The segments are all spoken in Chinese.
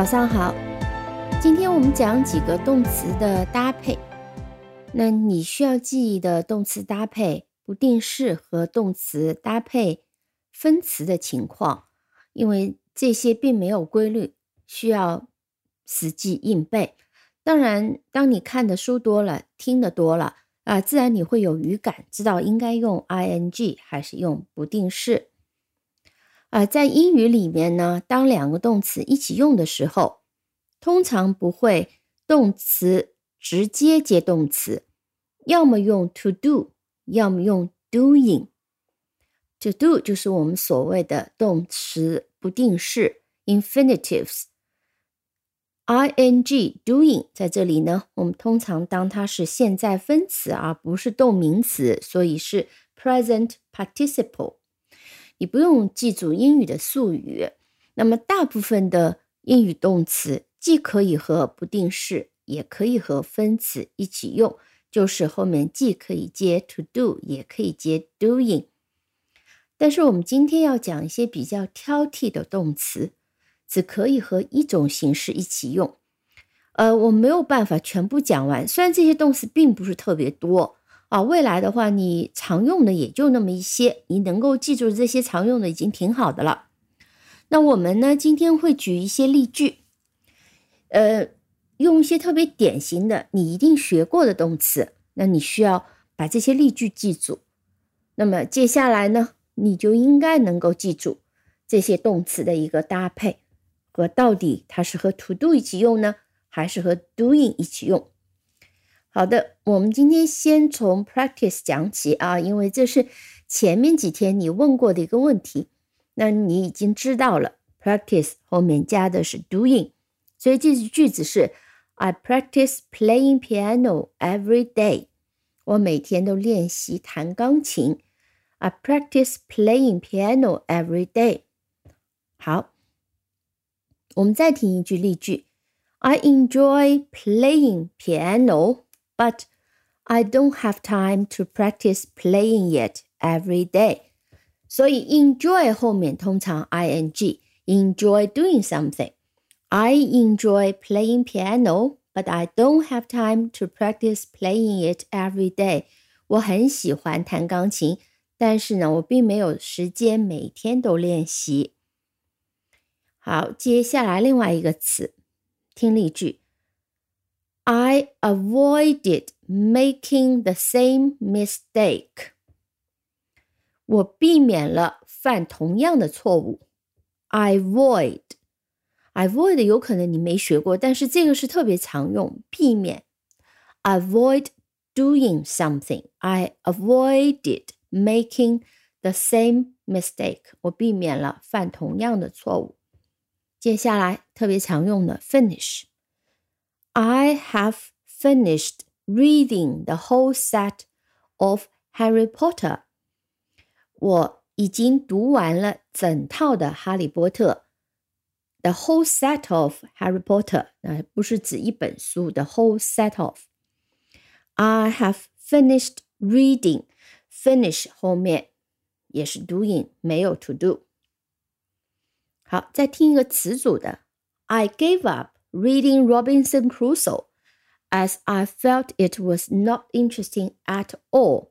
早上好，今天我们讲几个动词的搭配。那你需要记忆的动词搭配不定式和动词搭配分词的情况，因为这些并没有规律，需要死记硬背。当然，当你看的书多了，听的多了啊，自然你会有语感，知道应该用 ing 还是用不定式。啊，在英语里面呢，当两个动词一起用的时候，通常不会动词直接接动词，要么用 to do，要么用 doing。to do 就是我们所谓的动词不定式 （infinitives）。ing doing 在这里呢，我们通常当它是现在分词而不是动名词，所以是 present participle。你不用记住英语的术语，那么大部分的英语动词既可以和不定式，也可以和分词一起用，就是后面既可以接 to do，也可以接 doing。但是我们今天要讲一些比较挑剔的动词，只可以和一种形式一起用。呃，我没有办法全部讲完，虽然这些动词并不是特别多。啊，未来的话，你常用的也就那么一些，你能够记住这些常用的已经挺好的了。那我们呢，今天会举一些例句，呃，用一些特别典型的你一定学过的动词，那你需要把这些例句记住。那么接下来呢，你就应该能够记住这些动词的一个搭配和到底它是和 to do 一起用呢，还是和 doing 一起用。好的，我们今天先从 practice 讲起啊，因为这是前面几天你问过的一个问题，那你已经知道了 practice 后面加的是 doing，所以这句句子是 I practice playing piano every day，我每天都练习弹钢琴。I practice playing piano every day。好，我们再听一句例句，I enjoy playing piano。but I don't have time to practice playing it every day. 所以 enjoy 后面通常 ing enjoy doing something. I enjoy playing piano, but I don't have time to practice playing it every day. 我很喜欢弹钢琴，但是呢，我并没有时间每天都练习。好，接下来另外一个词，听例句。 I avoided making the same mistake. 我避免了犯同样的错误。Avoid, avoid 有可能你没学过，但是这个是特别常用，避免。Avoid doing something. I avoided making the same mistake. 我避免了犯同样的错误。接下来特别常用的 finish。 I have finished reading the whole set of Harry Potter. 我已经读完了整套的《哈利波特》。The whole set of Harry Potter，那不是指一本书。The whole set of。I have finished reading。Finish 后面也是 doing，没有 to do。好，再听一个词组的。I gave up Reading Robinson Crusoe as I felt it was not interesting at all。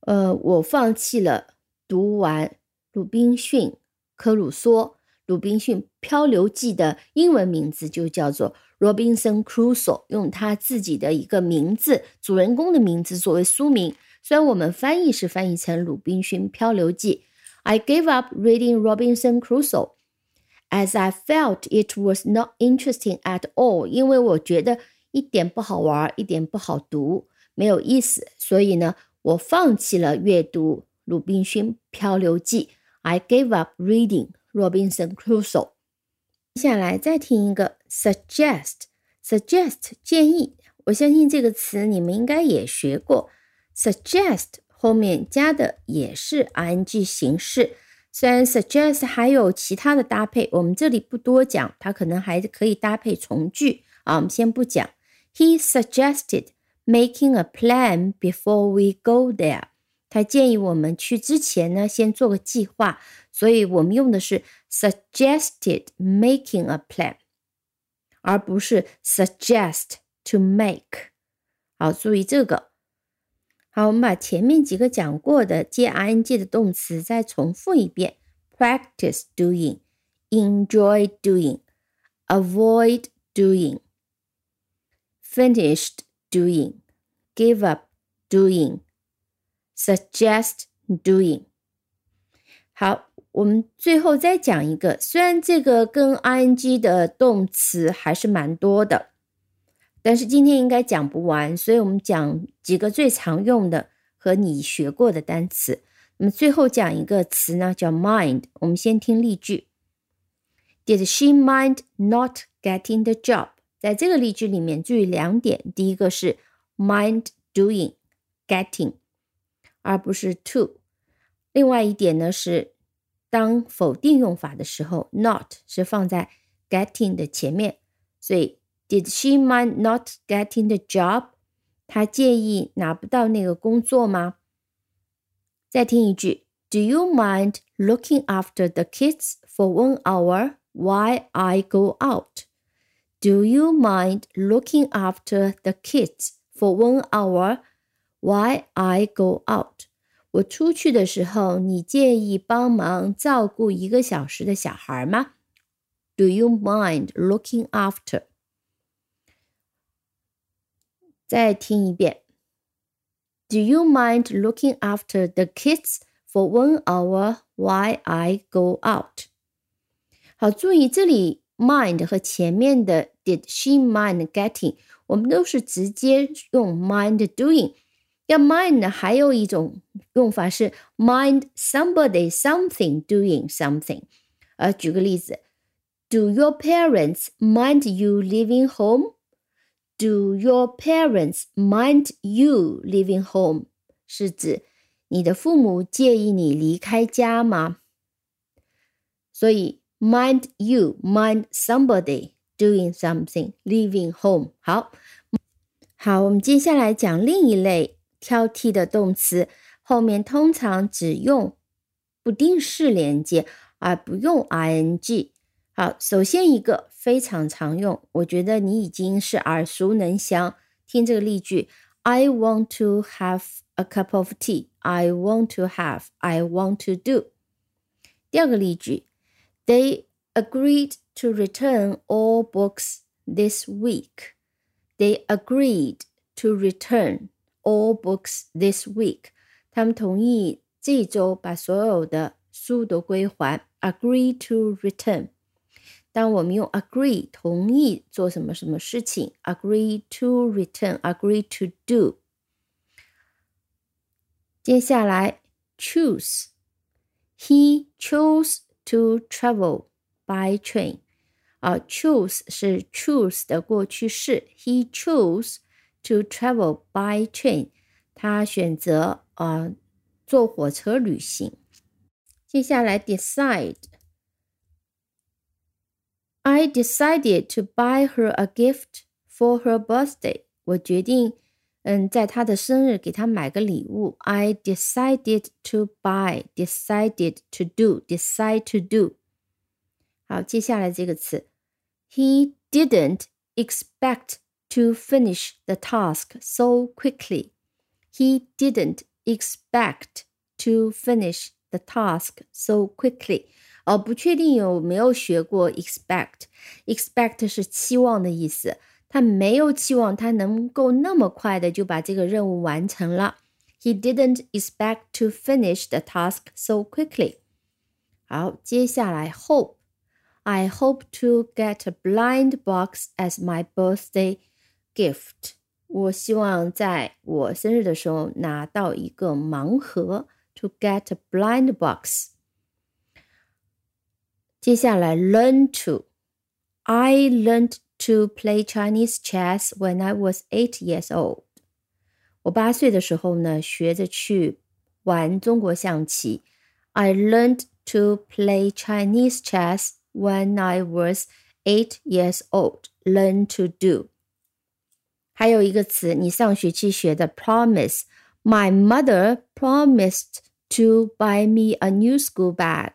呃，我放弃了读完《鲁滨逊科鲁索》。《鲁滨逊漂流记》的英文名字就叫做 Robinson Crusoe，用他自己的一个名字，主人公的名字作为书名。虽然我们翻译是翻译成《鲁滨逊漂流记》，I gave up reading Robinson Crusoe。As I felt it was not interesting at all，因为我觉得一点不好玩，一点不好读，没有意思，所以呢，我放弃了阅读《鲁滨逊漂流记》。I gave up reading Robinson Crusoe。接下来再听一个 suggest，suggest 建议，我相信这个词你们应该也学过，suggest 后面加的也是 ing 形式。虽然 suggest 还有其他的搭配，我们这里不多讲，它可能还可以搭配从句啊，我们先不讲。He suggested making a plan before we go there。他建议我们去之前呢，先做个计划，所以我们用的是 suggested making a plan。而不是 suggest to make。好，注意这个。好，我们把前面几个讲过的接 ing 的动词再重复一遍：practice doing, enjoy doing, avoid doing, finished doing, give up doing, suggest doing。好，我们最后再讲一个，虽然这个跟 ing 的动词还是蛮多的。但是今天应该讲不完，所以我们讲几个最常用的和你学过的单词。那么最后讲一个词呢，叫 mind。我们先听例句：Did she mind not getting the job？在这个例句里面，注意两点：第一个是 mind doing getting，而不是 to。另外一点呢是，当否定用法的时候，not 是放在 getting 的前面，所以。Did she mind not getting the job？她介意拿不到那个工作吗？再听一句：Do you mind looking after the kids for one hour while I go out? Do you mind looking after the kids for one hour while I go out? 我出去的时候，你介意帮忙照顾一个小时的小孩吗？Do you mind looking after? 再听一遍。Do you mind looking after the kids for one hour while I go out？好，注意这里 mind 和前面的 Did she mind getting？我们都是直接用 mind doing。要 mind 呢，还有一种用法是 mind somebody something doing something。呃，举个例子，Do your parents mind you leaving Do your parents mind you leaving home？是指你的父母介意你离开家吗？所以 mind you mind somebody doing something leaving home。好，好，我们接下来讲另一类挑剔的动词，后面通常只用不定式连接，而不用 ing。好，首先一个非常常用，我觉得你已经是耳熟能详。听这个例句：I want to have a cup of tea. I want to have. I want to do. 第二个例句：They agreed to return all books this week. They agreed to return all books this week. 他们同意这周把所有的书都归还。Agree to return. 当我们用 agree 同意做什么什么事情，agree to return，agree to do。接下来 choose，he chose to travel by train。啊，choose 是 choose 的过去式，he chose to travel by train。他选择啊坐火车旅行。接下来 decide。 I decided to buy her a gift for her birthday。我决定，嗯，在她的生日给她买个礼物。I decided to buy, decided to do, decide to do。好，接下来这个词，He didn't expect to finish the task so quickly. He didn't expect to finish the task so quickly. 哦，不确定有没有学过 expect，expect 是期望的意思。他没有期望他能够那么快的就把这个任务完成了。He didn't expect to finish the task so quickly。好，接下来 hope。I hope to get a blind box as my birthday gift。我希望在我生日的时候拿到一个盲盒。To get a blind box。 接下来，learn to。I learned to play Chinese chess when I was eight years old。我八岁的时候呢，学着去玩中国象棋。I learned to play Chinese chess when I was eight years old. Learn to do。还有一个词，你上学期学的 promise。My mother promised to buy me a new school bag.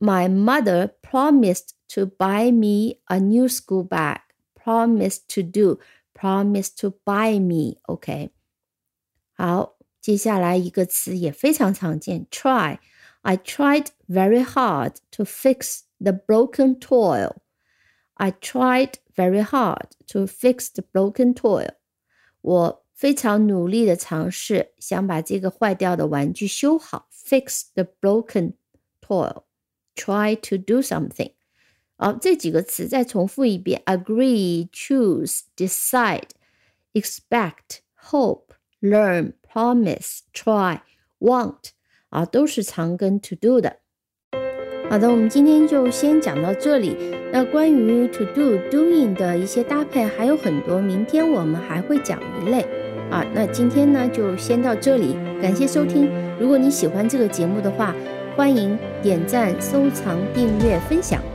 My mother promised to buy me a new school bag. Promised to do. Promised to buy me. OK，好，接下来一个词也非常常见，try。I tried very hard to fix the broken toy. I tried very hard to fix the broken toy. 我非常努力的尝试，想把这个坏掉的玩具修好。Fix the broken toy. Try to do something. 啊，这几个词再重复一遍：agree, choose, decide, expect, hope, learn, promise, try, want。啊，都是常跟 to do 的。好的，我们今天就先讲到这里。那关于 to do doing 的一些搭配还有很多，明天我们还会讲一类。啊，那今天呢就先到这里，感谢收听。如果你喜欢这个节目的话，欢迎点赞、收藏、订阅、分享。